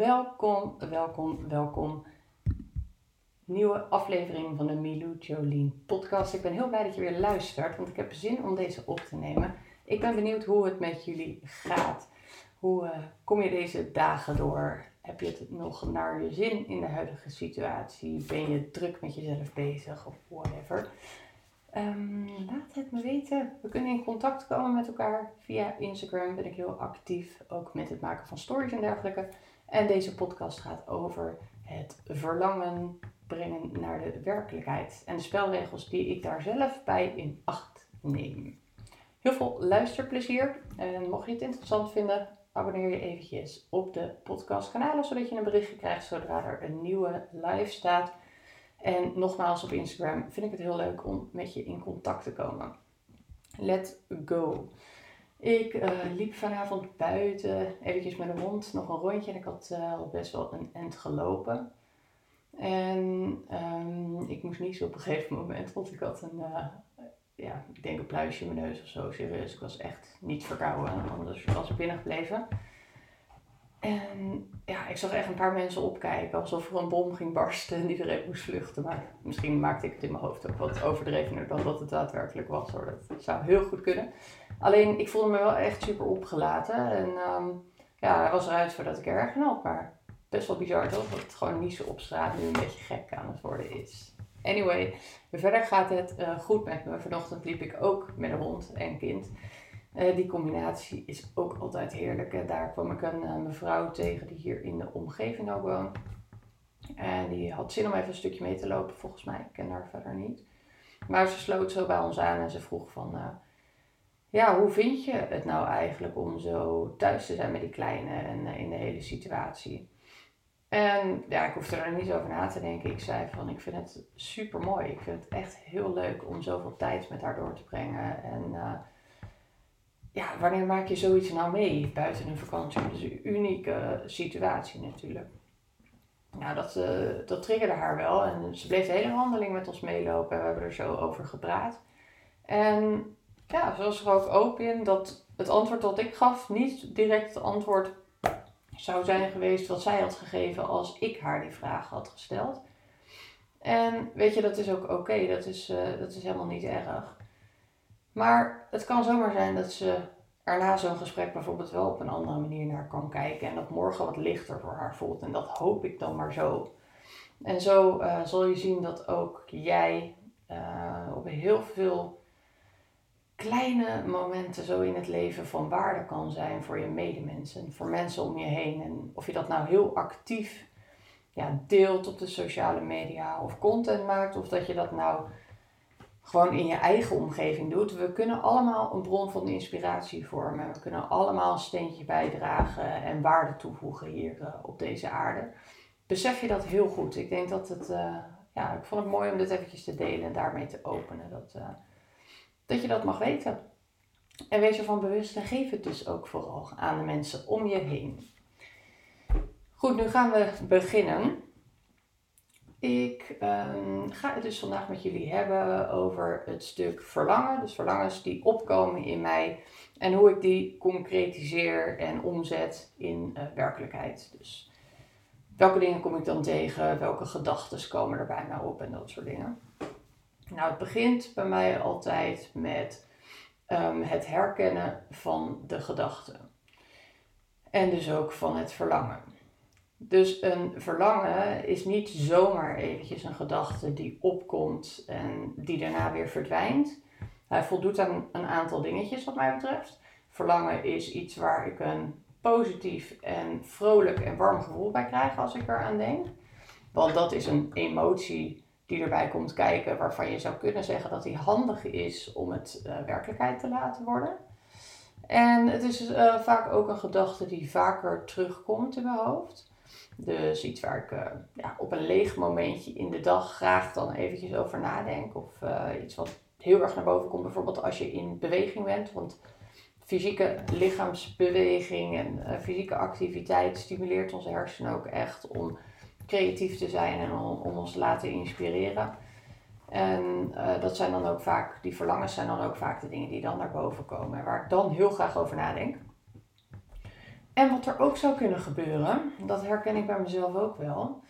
Welkom, welkom, welkom. Nieuwe aflevering van de Milou Jolien podcast. Ik ben heel blij dat je weer luistert, want ik heb zin om deze op te nemen. Ik ben benieuwd hoe het met jullie gaat. Hoe uh, kom je deze dagen door? Heb je het nog naar je zin in de huidige situatie? Ben je druk met jezelf bezig of whatever? Um, laat het me weten. We kunnen in contact komen met elkaar via Instagram. Ben ik heel actief, ook met het maken van stories en dergelijke. En deze podcast gaat over het verlangen brengen naar de werkelijkheid. En de spelregels die ik daar zelf bij in acht neem. Heel veel luisterplezier. En mocht je het interessant vinden, abonneer je eventjes op de podcastkanalen. Zodat je een berichtje krijgt zodra er een nieuwe live staat. En nogmaals op Instagram vind ik het heel leuk om met je in contact te komen. Let's go. Ik uh, liep vanavond buiten, eventjes met een hond, nog een rondje. En ik had uh, al best wel een end gelopen. En um, ik moest niet zo op een gegeven moment, want ik had een, uh, ja, ik denk een pluisje in mijn neus of zo. Serieus, ik was echt niet verkouden, anders was ik binnengebleven. En ja, ik zag echt een paar mensen opkijken alsof er een bom ging barsten en iedereen moest vluchten. Maar misschien maakte ik het in mijn hoofd ook wat overdrevener dan dat het daadwerkelijk was. Hoor. Dat zou heel goed kunnen. Alleen ik voelde me wel echt super opgelaten. En um, ja, hij was eruit voordat ik erg had. Maar best wel bizar toch? Dat het gewoon niet zo op straat nu een beetje gek aan het worden is. Anyway, verder gaat het uh, goed met me. Vanochtend liep ik ook met een hond en kind. Uh, die combinatie is ook altijd heerlijk. Daar kwam ik een uh, mevrouw tegen die hier in de omgeving ook woont. En die had zin om even een stukje mee te lopen, volgens mij. Ik ken haar verder niet. Maar ze sloot zo bij ons aan en ze vroeg van... Uh, ja, hoe vind je het nou eigenlijk om zo thuis te zijn met die kleine en in de hele situatie? En ja, ik hoefde er niet over na te denken. Ik zei van, ik vind het super mooi. Ik vind het echt heel leuk om zoveel tijd met haar door te brengen. En ja, wanneer maak je zoiets nou mee buiten een vakantie? Dat is een unieke situatie natuurlijk. Nou, dat, uh, dat triggerde haar wel en ze bleef de hele wandeling met ons meelopen en we hebben er zo over gepraat. En ja, ze was er ook open in dat het antwoord dat ik gaf niet direct het antwoord zou zijn geweest wat zij had gegeven als ik haar die vraag had gesteld. En weet je, dat is ook oké, dat, is, uh, dat is helemaal niet erg. Maar het kan zomaar zijn dat ze er na zo'n gesprek bijvoorbeeld wel op een andere manier naar kan kijken. En dat morgen wat lichter voor haar voelt. En dat hoop ik dan maar zo. En zo uh, zal je zien dat ook jij uh, op heel veel kleine momenten zo in het leven van waarde kan zijn voor je medemensen. Voor mensen om je heen. En of je dat nou heel actief ja, deelt op de sociale media of content maakt. Of dat je dat nou gewoon in je eigen omgeving doet. We kunnen allemaal een bron van inspiratie vormen. We kunnen allemaal een steentje bijdragen en waarde toevoegen hier uh, op deze aarde. Besef je dat heel goed. Ik denk dat het, uh, ja, ik vond het mooi om dit eventjes te delen en daarmee te openen. Dat, uh, dat je dat mag weten. En wees ervan bewust en geef het dus ook vooral aan de mensen om je heen. Goed, nu gaan we beginnen. Ik um, ga het dus vandaag met jullie hebben over het stuk verlangen. Dus verlangens die opkomen in mij en hoe ik die concretiseer en omzet in uh, werkelijkheid. Dus welke dingen kom ik dan tegen? Welke gedachten komen er bij mij op en dat soort dingen. Nou, het begint bij mij altijd met um, het herkennen van de gedachten. En dus ook van het verlangen. Dus een verlangen is niet zomaar eventjes een gedachte die opkomt en die daarna weer verdwijnt. Hij voldoet aan een aantal dingetjes wat mij betreft. Verlangen is iets waar ik een positief en vrolijk en warm gevoel bij krijg als ik eraan denk. Want dat is een emotie die erbij komt kijken waarvan je zou kunnen zeggen dat die handig is om het uh, werkelijkheid te laten worden. En het is uh, vaak ook een gedachte die vaker terugkomt in mijn hoofd. Dus iets waar ik uh, ja, op een leeg momentje in de dag graag dan eventjes over nadenk. Of uh, iets wat heel erg naar boven komt, bijvoorbeeld als je in beweging bent. Want fysieke lichaamsbeweging en uh, fysieke activiteit stimuleert onze hersenen ook echt om creatief te zijn en om, om ons te laten inspireren. En dat zijn dan ook vaak, die verlangens zijn dan ook vaak de dingen die dan naar boven komen. En waar ik dan heel graag over nadenk. En wat er ook zou kunnen gebeuren, dat herken ik bij mezelf ook wel.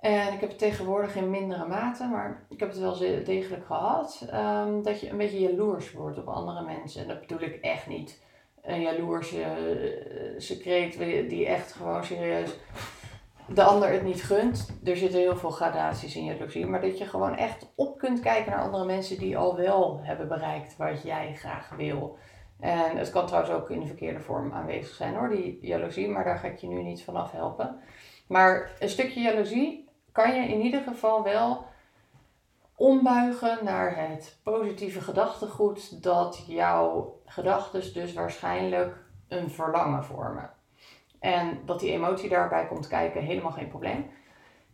En ik heb het tegenwoordig in mindere mate, maar ik heb het wel degelijk gehad. Ehm, dat je een beetje jaloers wordt op andere mensen. En dat bedoel ik echt niet een jaloerse uh, secreet die echt gewoon serieus de ander het niet gunt. Er zitten heel veel gradaties in jaloezie. Maar dat je gewoon echt op kunt kijken naar andere mensen die al wel hebben bereikt wat jij graag wil. En het kan trouwens ook in de verkeerde vorm aanwezig zijn hoor, die jaloezie. Maar daar ga ik je nu niet vanaf helpen. Maar een stukje jaloezie kan je in ieder geval wel ombuigen naar het positieve gedachtegoed dat jouw gedachten dus waarschijnlijk een verlangen vormen. En dat die emotie daarbij komt kijken, helemaal geen probleem.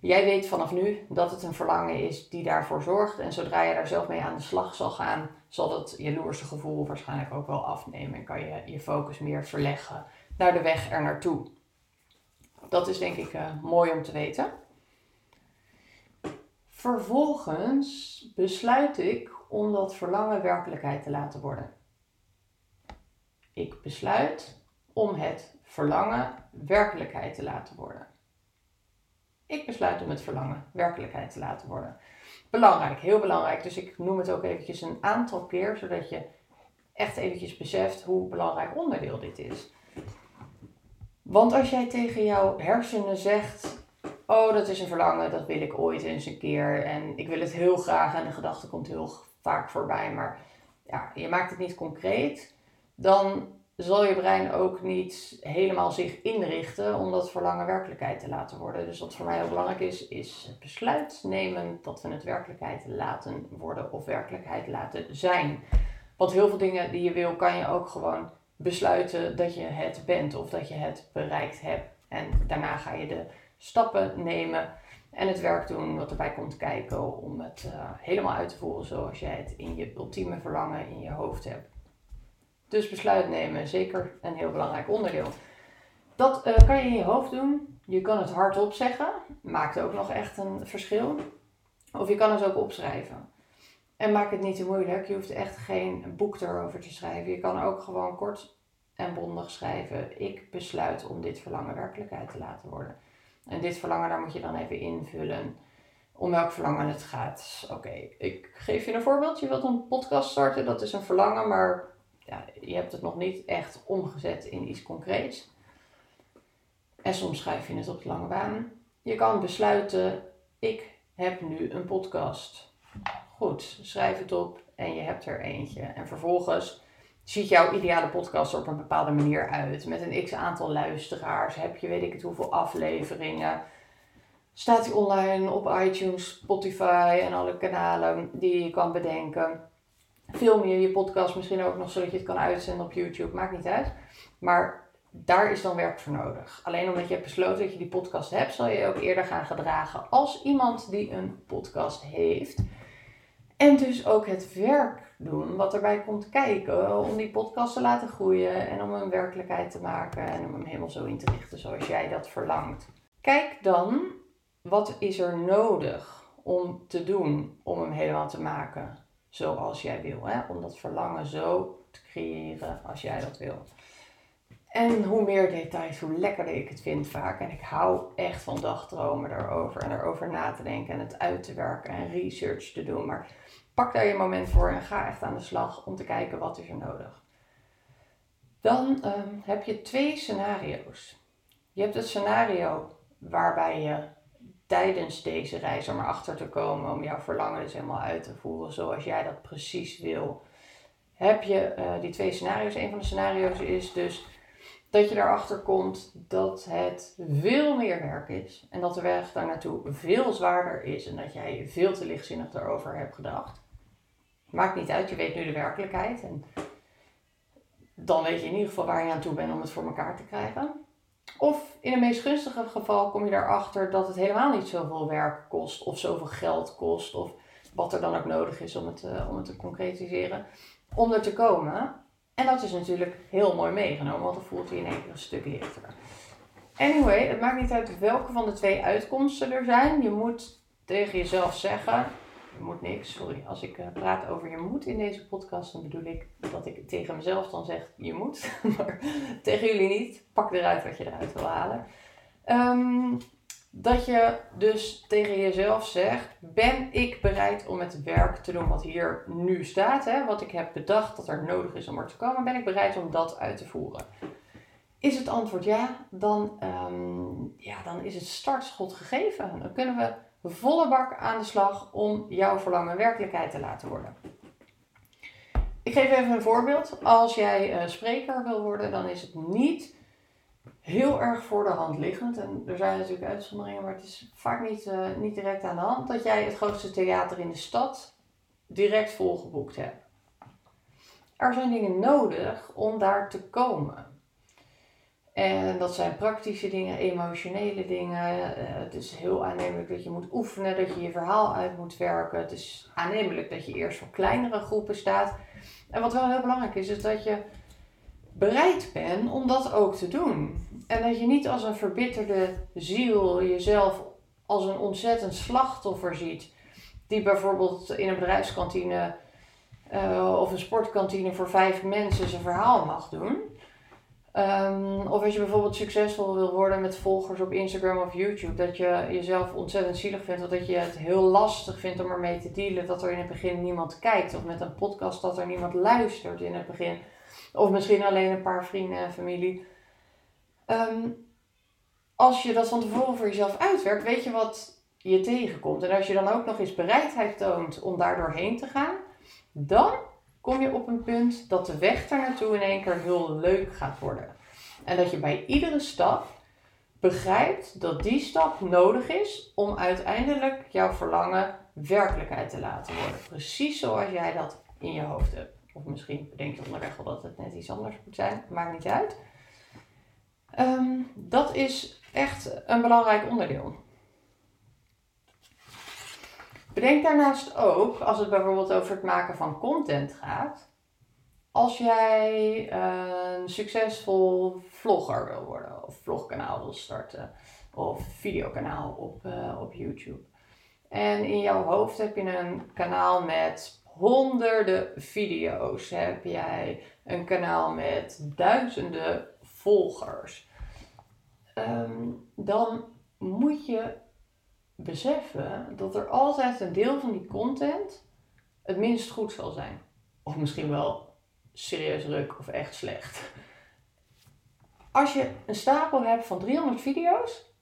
Jij weet vanaf nu dat het een verlangen is die daarvoor zorgt. En zodra je daar zelf mee aan de slag zal gaan, zal dat jaloerse gevoel waarschijnlijk ook wel afnemen. En kan je je focus meer verleggen naar de weg er naartoe. Dat is denk ik uh, mooi om te weten. Vervolgens besluit ik om dat verlangen werkelijkheid te laten worden. Ik besluit om het verlangen werkelijkheid te laten worden. Ik besluit om het verlangen werkelijkheid te laten worden. Belangrijk, heel belangrijk. Dus ik noem het ook eventjes een aantal keer, zodat je echt eventjes beseft hoe belangrijk onderdeel dit is. Want als jij tegen jouw hersenen zegt, oh dat is een verlangen, dat wil ik ooit eens een keer en ik wil het heel graag en de gedachte komt heel vaak voorbij, maar ja, je maakt het niet concreet, dan zal je brein ook niet helemaal zich inrichten om dat verlangen werkelijkheid te laten worden. Dus wat voor mij heel belangrijk is, is het besluit nemen dat we het werkelijkheid laten worden of werkelijkheid laten zijn. Want heel veel dingen die je wil, kan je ook gewoon besluiten dat je het bent of dat je het bereikt hebt. En daarna ga je de stappen nemen en het werk doen wat erbij komt kijken om het uh, helemaal uit te voeren zoals jij het in je ultieme verlangen in je hoofd hebt. Dus besluit nemen, zeker een heel belangrijk onderdeel. Dat uh, kan je in je hoofd doen. Je kan het hardop zeggen, maakt ook nog echt een verschil. Of je kan het ook opschrijven. En maak het niet te moeilijk. Je hoeft echt geen boek erover te schrijven. Je kan ook gewoon kort en bondig schrijven. Ik besluit om dit verlangen werkelijkheid te laten worden. En dit verlangen, daar moet je dan even invullen om welk verlangen het gaat. Oké, ik geef je een voorbeeld. Je wilt een podcast starten, dat is een verlangen, maar je hebt het nog niet echt omgezet in iets concreets. En soms schrijf je het op de lange baan. Je kan besluiten, ik heb nu een podcast. Goed, schrijf het op en je hebt er eentje. En vervolgens ziet jouw ideale podcast er op een bepaalde manier uit. Met een x aantal luisteraars. Heb je weet ik het hoeveel afleveringen. Staat die online op iTunes, Spotify en alle kanalen die je kan bedenken film je je podcast misschien ook nog zodat je het kan uitzenden op YouTube. Maakt niet uit. Maar daar is dan werk voor nodig. Alleen omdat je hebt besloten dat je die podcast hebt, zal je je ook eerder gaan gedragen als iemand die een podcast heeft. En dus ook het werk doen wat erbij komt kijken om die podcast te laten groeien en om hem werkelijkheid te maken en om hem helemaal zo in te richten zoals jij dat verlangt. Kijk dan, wat is er nodig om te doen om hem helemaal te maken? Zoals jij wil. Hè? Om dat verlangen zo te creëren als jij dat wil. En hoe meer details, hoe lekkerder ik het vind vaak. En ik hou echt van dagdromen daarover. En erover na te denken en het uit te werken en research te doen. Maar pak daar je moment voor en ga echt aan de slag om te kijken wat is er nodig. Dan um, heb je twee scenario's. Je hebt het scenario waarbij je tijdens deze reis om erachter te komen, om jouw verlangen dus helemaal uit te voeren zoals jij dat precies wil. Heb je uh, die twee scenario's? Een van de scenario's is dus dat je erachter komt dat het veel meer werk is en dat de weg daar naartoe veel zwaarder is en dat jij veel te lichtzinnig erover hebt gedacht. Maakt niet uit, je weet nu de werkelijkheid en dan weet je in ieder geval waar je aan toe bent om het voor elkaar te krijgen. Of in het meest gunstige geval kom je erachter dat het helemaal niet zoveel werk kost of zoveel geld kost of wat er dan ook nodig is om het, uh, om het te concretiseren, om er te komen. En dat is natuurlijk heel mooi meegenomen, want dan voelt hij in één keer een stuk lichter. Anyway, het maakt niet uit welke van de twee uitkomsten er zijn. Je moet tegen jezelf zeggen: je moet niks, sorry. Als ik uh, praat over je moet in deze podcast, dan bedoel ik dat ik tegen mezelf dan zeg je moet. maar tegen jullie niet. Pak eruit wat je eruit wil halen. Um, dat je dus tegen jezelf zegt: Ben ik bereid om het werk te doen wat hier nu staat? Hè? Wat ik heb bedacht dat er nodig is om er te komen, ben ik bereid om dat uit te voeren? Is het antwoord ja, dan, um, ja, dan is het startschot gegeven. Dan kunnen we volle bak aan de slag om jouw verlangen werkelijkheid te laten worden. Ik geef even een voorbeeld. Als jij spreker wil worden, dan is het niet heel erg voor de hand liggend. En er zijn natuurlijk uitzonderingen, maar het is vaak niet, uh, niet direct aan de hand dat jij het grootste theater in de stad direct volgeboekt hebt. Er zijn dingen nodig om daar te komen. En dat zijn praktische dingen, emotionele dingen. Uh, het is heel aannemelijk dat je moet oefenen, dat je je verhaal uit moet werken. Het is aannemelijk dat je eerst voor kleinere groepen staat. En wat wel heel belangrijk is, is dat je bereid bent om dat ook te doen. En dat je niet als een verbitterde ziel jezelf als een ontzettend slachtoffer ziet. Die bijvoorbeeld in een bedrijfskantine uh, of een sportkantine voor vijf mensen zijn verhaal mag doen. Um, of als je bijvoorbeeld succesvol wil worden met volgers op Instagram of YouTube, dat je jezelf ontzettend zielig vindt, of dat je het heel lastig vindt om ermee te dealen, dat er in het begin niemand kijkt, of met een podcast dat er niemand luistert in het begin, of misschien alleen een paar vrienden en familie. Um, als je dat van tevoren voor jezelf uitwerkt, weet je wat je tegenkomt. En als je dan ook nog eens bereidheid toont om daar doorheen te gaan, dan kom je op een punt dat de weg daar naartoe in één keer heel leuk gaat worden. En dat je bij iedere stap begrijpt dat die stap nodig is om uiteindelijk jouw verlangen werkelijkheid te laten worden. Precies zoals jij dat in je hoofd hebt. Of misschien bedenk je onderweg al dat het net iets anders moet zijn. Maakt niet uit. Um, dat is echt een belangrijk onderdeel. Bedenk daarnaast ook, als het bijvoorbeeld over het maken van content gaat, als jij een succesvol vlogger wil worden, of vlogkanaal wil starten, of videokanaal op, uh, op YouTube. En in jouw hoofd heb je een kanaal met honderden video's. Heb jij een kanaal met duizenden volgers. Um, dan moet je beseffen dat er altijd een deel van die content het minst goed zal zijn. Of misschien wel serieus ruk of echt slecht. Als je een stapel hebt van 300 video's,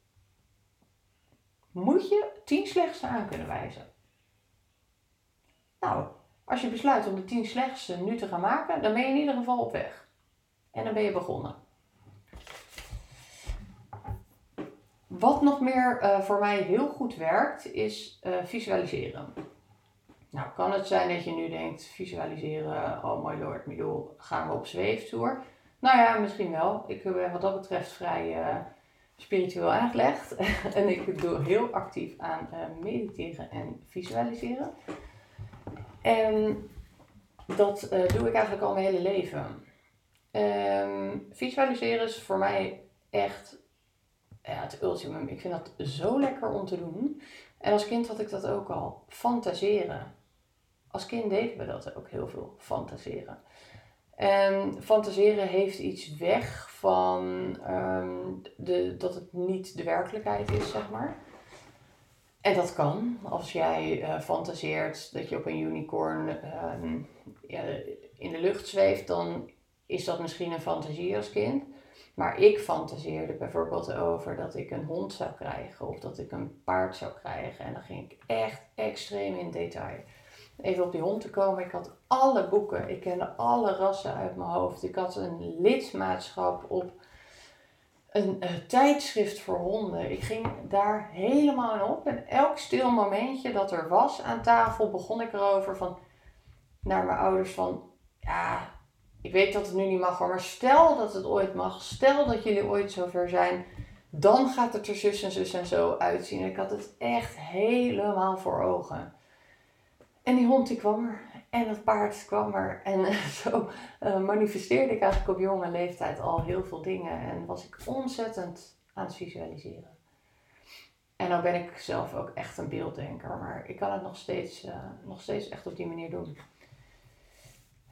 moet je 10 slechtste aan kunnen wijzen. Nou, als je besluit om de 10 slechtste nu te gaan maken, dan ben je in ieder geval op weg. En dan ben je begonnen. Wat nog meer uh, voor mij heel goed werkt, is uh, visualiseren. Nou, kan het zijn dat je nu denkt, visualiseren, oh my lord, bedoel, gaan we op zweeftour? Nou ja, misschien wel. Ik ben wat dat betreft vrij spiritueel aangelegd. en ik doe heel actief aan mediteren en visualiseren. En dat doe ik eigenlijk al mijn hele leven. Um, visualiseren is voor mij echt ja, het ultimum. Ik vind dat zo lekker om te doen. En als kind had ik dat ook al. Fantaseren. Als kind deden we dat ook heel veel. Fantaseren. En fantaseren heeft iets weg van um, de, dat het niet de werkelijkheid is, zeg maar. En dat kan. Als jij uh, fantaseert dat je op een unicorn um, ja, in de lucht zweeft, dan is dat misschien een fantasie als kind. Maar ik fantaseerde bijvoorbeeld over dat ik een hond zou krijgen of dat ik een paard zou krijgen. En dan ging ik echt extreem in detail. Even op die hond te komen, ik had alle boeken, ik kende alle rassen uit mijn hoofd. Ik had een lidmaatschap op een, een tijdschrift voor honden. Ik ging daar helemaal in op. En elk stil momentje dat er was aan tafel, begon ik erover van naar mijn ouders van ja, ik weet dat het nu niet mag maar stel dat het ooit mag, stel dat jullie ooit zover zijn, dan gaat het er zus en zus en zo uitzien. Ik had het echt helemaal voor ogen. En die hond die kwam er. En het paard kwam er. En zo uh, manifesteerde ik eigenlijk op jonge leeftijd al heel veel dingen. En was ik ontzettend aan het visualiseren. En nou ben ik zelf ook echt een beelddenker, maar ik kan het nog steeds, uh, nog steeds echt op die manier doen.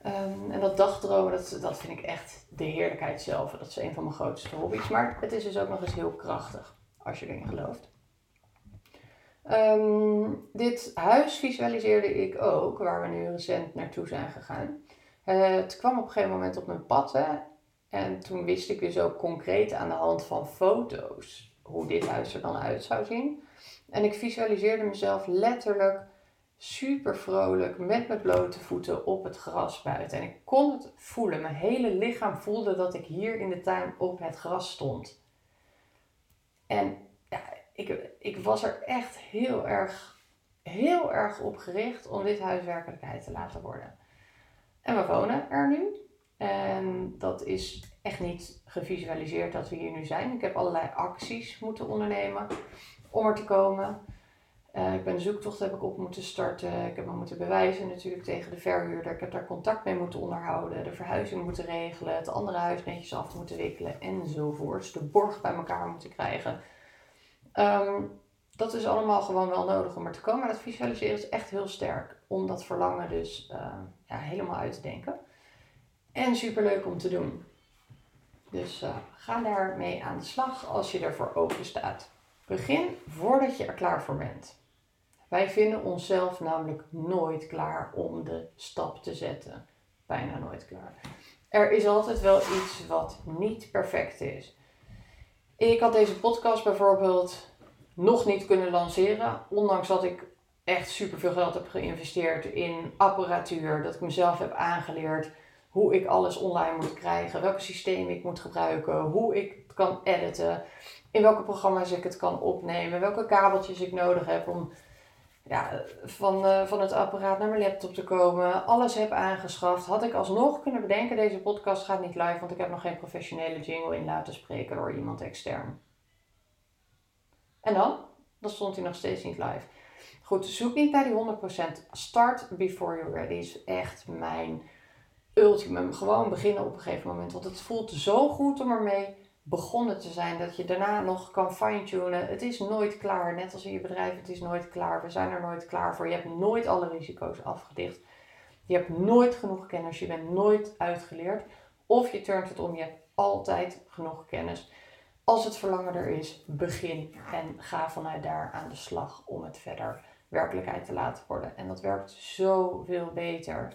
Um, en dat dagdromen, dat, dat vind ik echt de heerlijkheid zelf. Dat is een van mijn grootste hobby's. Maar het is dus ook nog eens heel krachtig, als je erin gelooft. Um, dit huis visualiseerde ik ook, waar we nu recent naartoe zijn gegaan. Uh, het kwam op een gegeven moment op mijn pad. Hè, en toen wist ik dus ook concreet aan de hand van foto's hoe dit huis er dan uit zou zien. En ik visualiseerde mezelf letterlijk super vrolijk met mijn blote voeten op het gras buiten. En ik kon het voelen. Mijn hele lichaam voelde dat ik hier in de tuin op het gras stond. En ja, ik, ik was er echt heel erg, heel erg op gericht om dit huis werkelijkheid te laten worden. En we wonen er nu. En dat is echt niet gevisualiseerd dat we hier nu zijn. Ik heb allerlei acties moeten ondernemen om er te komen. Uh, ik ben een zoektocht heb ik op moeten starten. Ik heb me moeten bewijzen natuurlijk tegen de verhuurder. Ik heb daar contact mee moeten onderhouden. De verhuizing moeten regelen. Het andere huis netjes af moeten wikkelen. Enzovoorts. De borg bij elkaar moeten krijgen. Ehm, dat is allemaal gewoon wel nodig om er te komen. Maar dat visualiseren is echt heel sterk. Om dat verlangen dus uh, ja, helemaal uit te denken. En super leuk om te doen. Dus uh, ga daarmee aan de slag als je ervoor open staat. Begin voordat je er klaar voor bent. Wij vinden onszelf namelijk nooit klaar om de stap te zetten. Bijna nooit klaar. Er is altijd wel iets wat niet perfect is. Ik had deze podcast bijvoorbeeld nog niet kunnen lanceren, ondanks dat ik echt superveel geld heb geïnvesteerd in apparatuur, dat ik mezelf heb aangeleerd hoe ik alles online moet krijgen, welke systemen ik moet gebruiken, hoe ik het kan editen, in welke programma's ik het kan opnemen, welke kabeltjes ik nodig heb om ja, van, uh, van het apparaat naar mijn laptop te komen. Alles heb aangeschaft. Had ik alsnog kunnen bedenken, deze podcast gaat niet live, want ik heb nog geen professionele jingle in laten spreken door iemand extern. En dan? Dan stond hij nog steeds niet live. Goed, zoek niet naar die 100%. Start before you're ready is echt mijn ultimum. Gewoon beginnen op een gegeven moment. Want het voelt zo goed om ermee begonnen te zijn. Dat je daarna nog kan fine-tunen. Het is nooit klaar. Net als in je bedrijf, het is nooit klaar. We zijn er nooit klaar voor. Je hebt nooit alle risico's afgedicht. Je hebt nooit genoeg kennis. Je bent nooit uitgeleerd. Of je turnt het om. Je hebt altijd genoeg kennis. Als het verlangen er is, begin en ga vanuit daar aan de slag om het verder werkelijkheid te laten worden. En dat werkt zoveel beter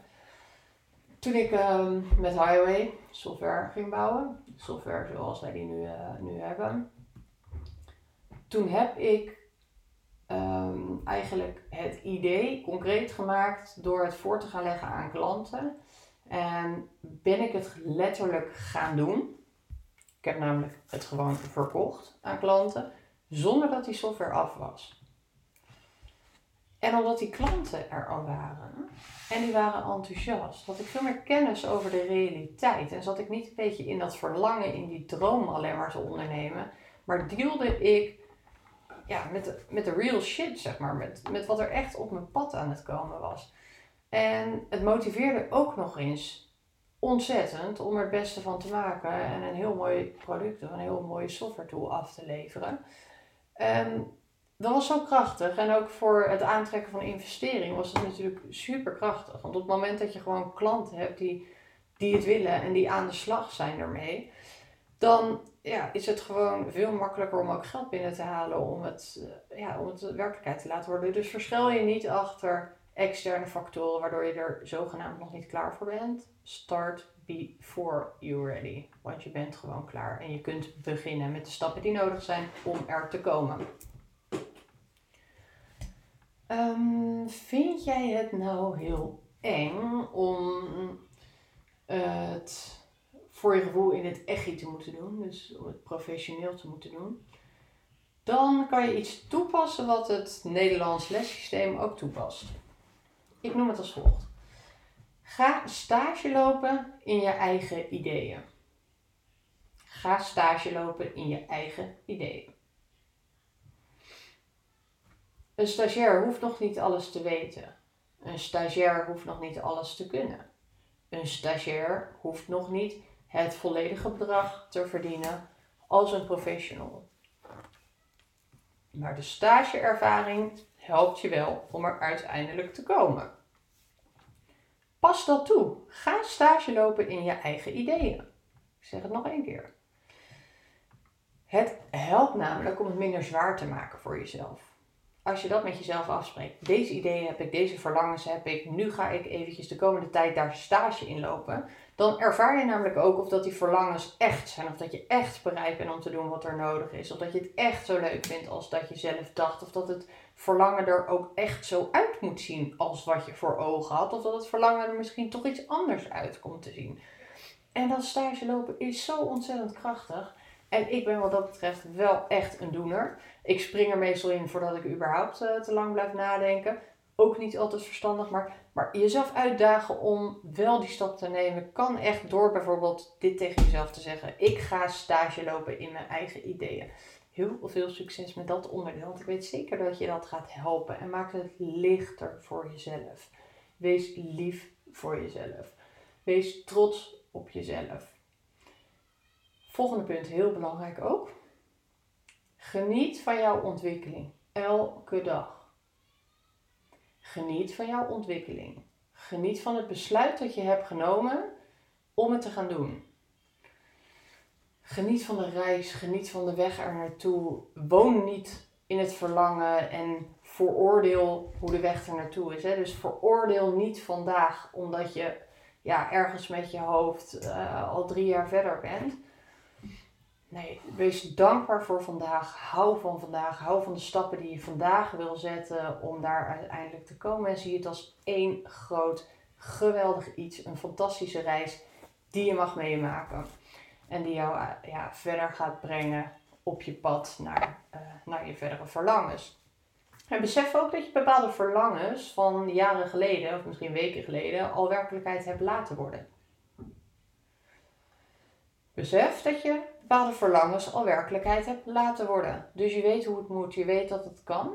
toen ik ehm, met Highway software ging bouwen, software zoals wij die nu, uh, nu hebben, toen heb ik ehm, eigenlijk het idee concreet gemaakt door het voor te gaan leggen aan klanten. En ben ik het letterlijk gaan doen. Ik heb namelijk het gewoon verkocht aan klanten zonder dat die software af was. En omdat die klanten er al waren en die waren enthousiast, had ik veel meer kennis over de realiteit. En zat ik niet een beetje in dat verlangen, in die droom alleen maar te ondernemen, maar deelde ik ja, met, de, met de real shit, zeg maar, met, met wat er echt op mijn pad aan het komen was. En het motiveerde ook nog eens ontzettend om er het beste van te maken en een heel mooi product of een heel mooie software tool af te leveren. En dat was zo krachtig. En ook voor het aantrekken van investering was het natuurlijk super krachtig. Want op het moment dat je gewoon klanten hebt die, die het willen en die aan de slag zijn ermee, dan ja, is het gewoon veel makkelijker om ook geld binnen te halen om het, uh, ja, om het werkelijkheid te laten worden. Dus verschil je niet achter externe factoren waardoor je er zogenaamd nog niet klaar voor bent. Start before you're ready. Want je bent gewoon klaar en je kunt beginnen met de stappen die nodig zijn om er te komen. Um, vind jij het nou heel eng om het voor je gevoel in het echi te moeten doen, dus om het professioneel te moeten doen? Dan kan je iets toepassen wat het Nederlands lessysteem ook toepast. Ik noem het als volgt. Ga stage lopen in je eigen ideeën. Ga stage lopen in je eigen ideeën. Een stagiair hoeft nog niet alles te weten. Een stagiair hoeft nog niet alles te kunnen. Een stagiair hoeft nog niet het volledige bedrag te verdienen als een professional. Maar de stageervaring helpt je wel om er uiteindelijk te komen. Pas dat toe. Ga stage lopen in je eigen ideeën. Ik zeg het nog één keer. Het helpt namelijk om het minder zwaar te maken voor jezelf. Als je dat met jezelf afspreekt. Deze ideeën heb ik, deze verlangens heb ik. Nu ga ik eventjes de komende tijd daar stage in lopen. Dan ervaar je namelijk ook of dat die verlangens echt zijn. Of dat je echt bereid bent om te doen wat er nodig is. Of dat je het echt zo leuk vindt als dat je zelf dacht. Of dat het verlangen er ook echt zo uit moet zien als wat je voor ogen had. Of dat het verlangen er misschien toch iets anders uit komt te zien. En dat stage lopen is zo ontzettend krachtig. En ik ben wat dat betreft wel echt een doener. Ik spring er meestal in voordat ik überhaupt uh, te lang blijf nadenken. Ook niet altijd verstandig, maar, maar jezelf uitdagen om wel die stap te nemen kan echt door bijvoorbeeld dit tegen jezelf te zeggen. Ik ga stage lopen in mijn eigen ideeën. Heel veel succes met dat onderdeel, want ik weet zeker dat je dat gaat helpen. En maak het lichter voor jezelf. Wees lief voor jezelf. Wees trots op jezelf. Volgende punt, heel belangrijk ook. Geniet van jouw ontwikkeling. Elke dag. Geniet van jouw ontwikkeling. Geniet van het besluit dat je hebt genomen om het te gaan doen. Geniet van de reis, geniet van de weg er naartoe. Woon niet in het verlangen en veroordeel hoe de weg er naartoe is. Hè? Dus veroordeel niet vandaag omdat je ja, ergens met je hoofd uh, al drie jaar verder bent. Nee, wees dankbaar voor vandaag. Hou van vandaag. Hou van de stappen die je vandaag wil zetten om daar uiteindelijk te komen. En zie het als één groot, geweldig iets. Een fantastische reis die je mag meemaken. En die jou ja, verder gaat brengen op je pad naar, uh, naar je verdere verlangens. En besef ook dat je bepaalde verlangens van jaren geleden, of misschien weken geleden, al werkelijkheid hebt laten worden. Besef dat je bepaalde verlangens al werkelijkheid hebt laten worden. Dus je weet hoe het moet, je weet dat het kan.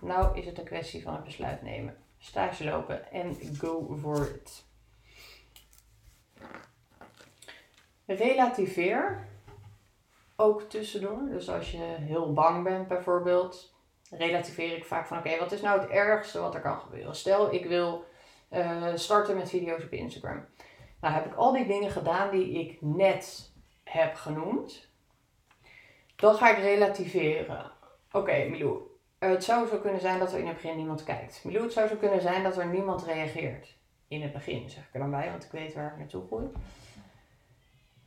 Nou is het een kwestie van een besluit nemen. Stage lopen en go for it. Relativeer ook tussendoor. Dus als je heel bang bent bijvoorbeeld, relativeer ik vaak van oké, wat is nou het ergste wat er kan gebeuren? Stel ik wil uh, starten met video's op Instagram. Nou heb ik al die dingen gedaan die ik net heb genoemd, dan ga ik relativeren. Oké, Milou, het zou zo kunnen zijn dat er in het begin niemand kijkt. Milou, het zou zo kunnen zijn dat er niemand reageert. In het begin, zeg ik er dan bij, want ik weet waar ik naartoe groei.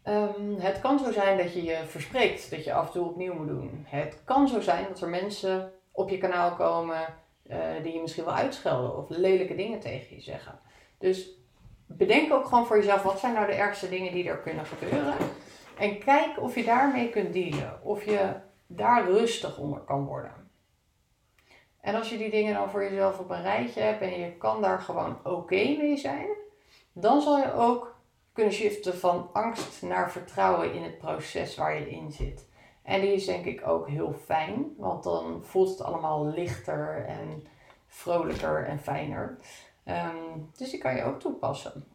Um, het kan zo zijn dat je je verspreekt, dat je af en toe opnieuw moet doen. Het kan zo zijn dat er mensen op je kanaal komen uh, die je misschien wel uitschelden of lelijke dingen tegen je zeggen. Dus bedenk ook gewoon voor jezelf, wat zijn nou de ergste dingen die er kunnen gebeuren? En kijk of je daarmee kunt dealen. Of je daar rustig onder kan worden. En als je die dingen dan voor jezelf op een rijtje hebt en je kan daar gewoon oké mee zijn, dan zal je ook kunnen shiften van angst naar vertrouwen in het proces waar je in zit. En die is denk ik ook heel fijn, want dan voelt het allemaal lichter en vrolijker en fijner. Ehm, dus die kan je ook toepassen.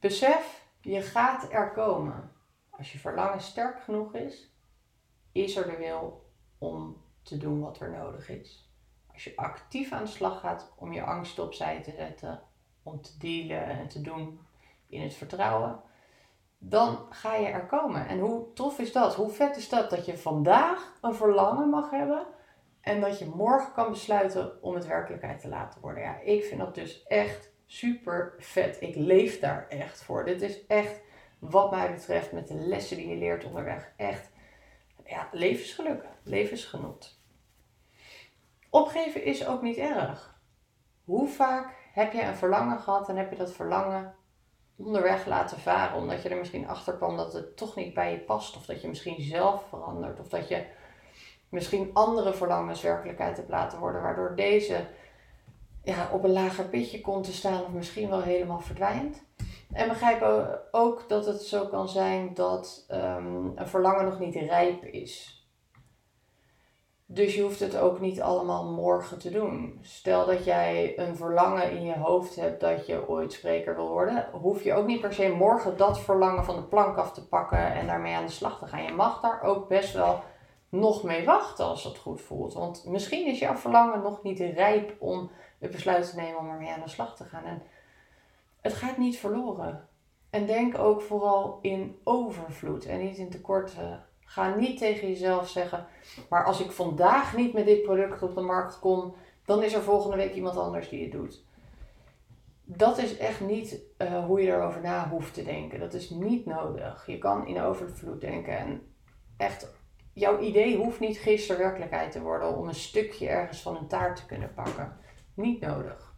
Besef je gaat er komen. Als je verlangen sterk genoeg is, is er de wil om te doen wat er nodig is. Als je actief aan de slag gaat om je angst opzij te zetten, om te dealen en te doen in het vertrouwen, dan ga je er komen. En hoe tof is dat? Hoe vet is dat dat je vandaag een verlangen mag hebben en dat je morgen kan besluiten om het werkelijkheid te laten worden? Ja, ik vind dat dus echt super vet. Ik leef daar echt voor. Dit is echt, wat mij betreft, met de lessen die je leert onderweg, echt ja, levensgeluk, levensgenot. Opgeven is ook niet erg. Hoe vaak heb je een verlangen gehad en heb je dat verlangen onderweg laten varen, omdat je er misschien achter kwam dat het toch niet bij je past, of dat je misschien zelf verandert, of dat je misschien andere verlangens werkelijkheid hebt laten worden, waardoor deze ja, op een lager pitje komt te staan of misschien wel helemaal verdwijnt. En begrijp ook dat het zo kan zijn dat ehm, een verlangen nog niet rijp is. Dus je hoeft het ook niet allemaal morgen te doen. Stel dat jij een verlangen in je hoofd hebt dat je ooit spreker wil worden, hoef je ook niet per se morgen dat verlangen van de plank af te pakken en daarmee aan de slag te gaan. Je mag daar ook best wel nog mee wachten als dat goed voelt. Want misschien is jouw verlangen nog niet rijp om het besluit te nemen om ermee aan de slag te gaan. En het gaat niet verloren. En denk ook vooral in overvloed en niet in tekorten. Ga niet tegen jezelf zeggen, maar als ik vandaag niet met dit product op de markt kom, dan is er volgende week iemand anders die het doet. Dat is echt niet uh, hoe je erover na hoeft te denken. Dat is niet nodig. Je kan in overvloed denken en echt, jouw idee hoeft niet gisteren werkelijkheid te worden om een stukje ergens van een taart te kunnen pakken. Niet nodig.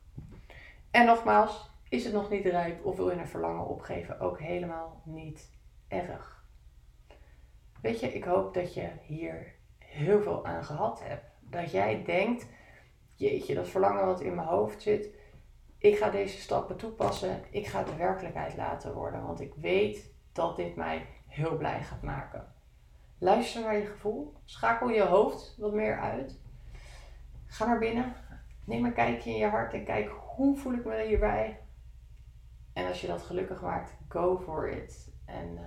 En nogmaals, is het nog niet rijp of wil je een verlangen opgeven? Ook helemaal niet erg. Weet je, ik hoop dat je hier heel veel aan gehad hebt. Dat jij denkt, jeetje, dat verlangen wat in mijn hoofd zit, ik ga deze stappen toepassen. Ik ga het werkelijkheid laten worden, want ik weet dat dit mij heel blij gaat maken. Luister naar je gevoel. Schakel je hoofd wat meer uit. Ga naar binnen. Neem een kijkje in je hart en kijk hoe voel ik me hierbij. En als je dat gelukkig maakt, go for it. En uh,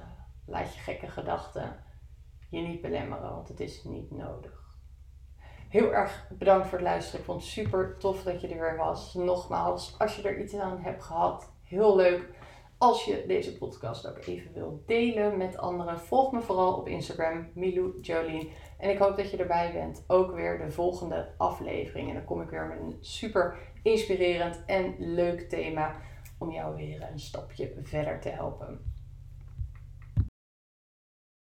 laat je gekke gedachten je niet belemmeren, want het is niet nodig. Heel erg bedankt voor het luisteren. Ik vond het super tof dat je er weer was. Nogmaals, als je er iets aan hebt gehad, heel leuk als je deze podcast ook even wilt delen met anderen. Volg me vooral op Instagram, Milou Jolien. En ik hoop dat je erbij bent. Ook weer de volgende aflevering. En dan kom ik weer met een super inspirerend en leuk thema om jou weer een stapje verder te helpen.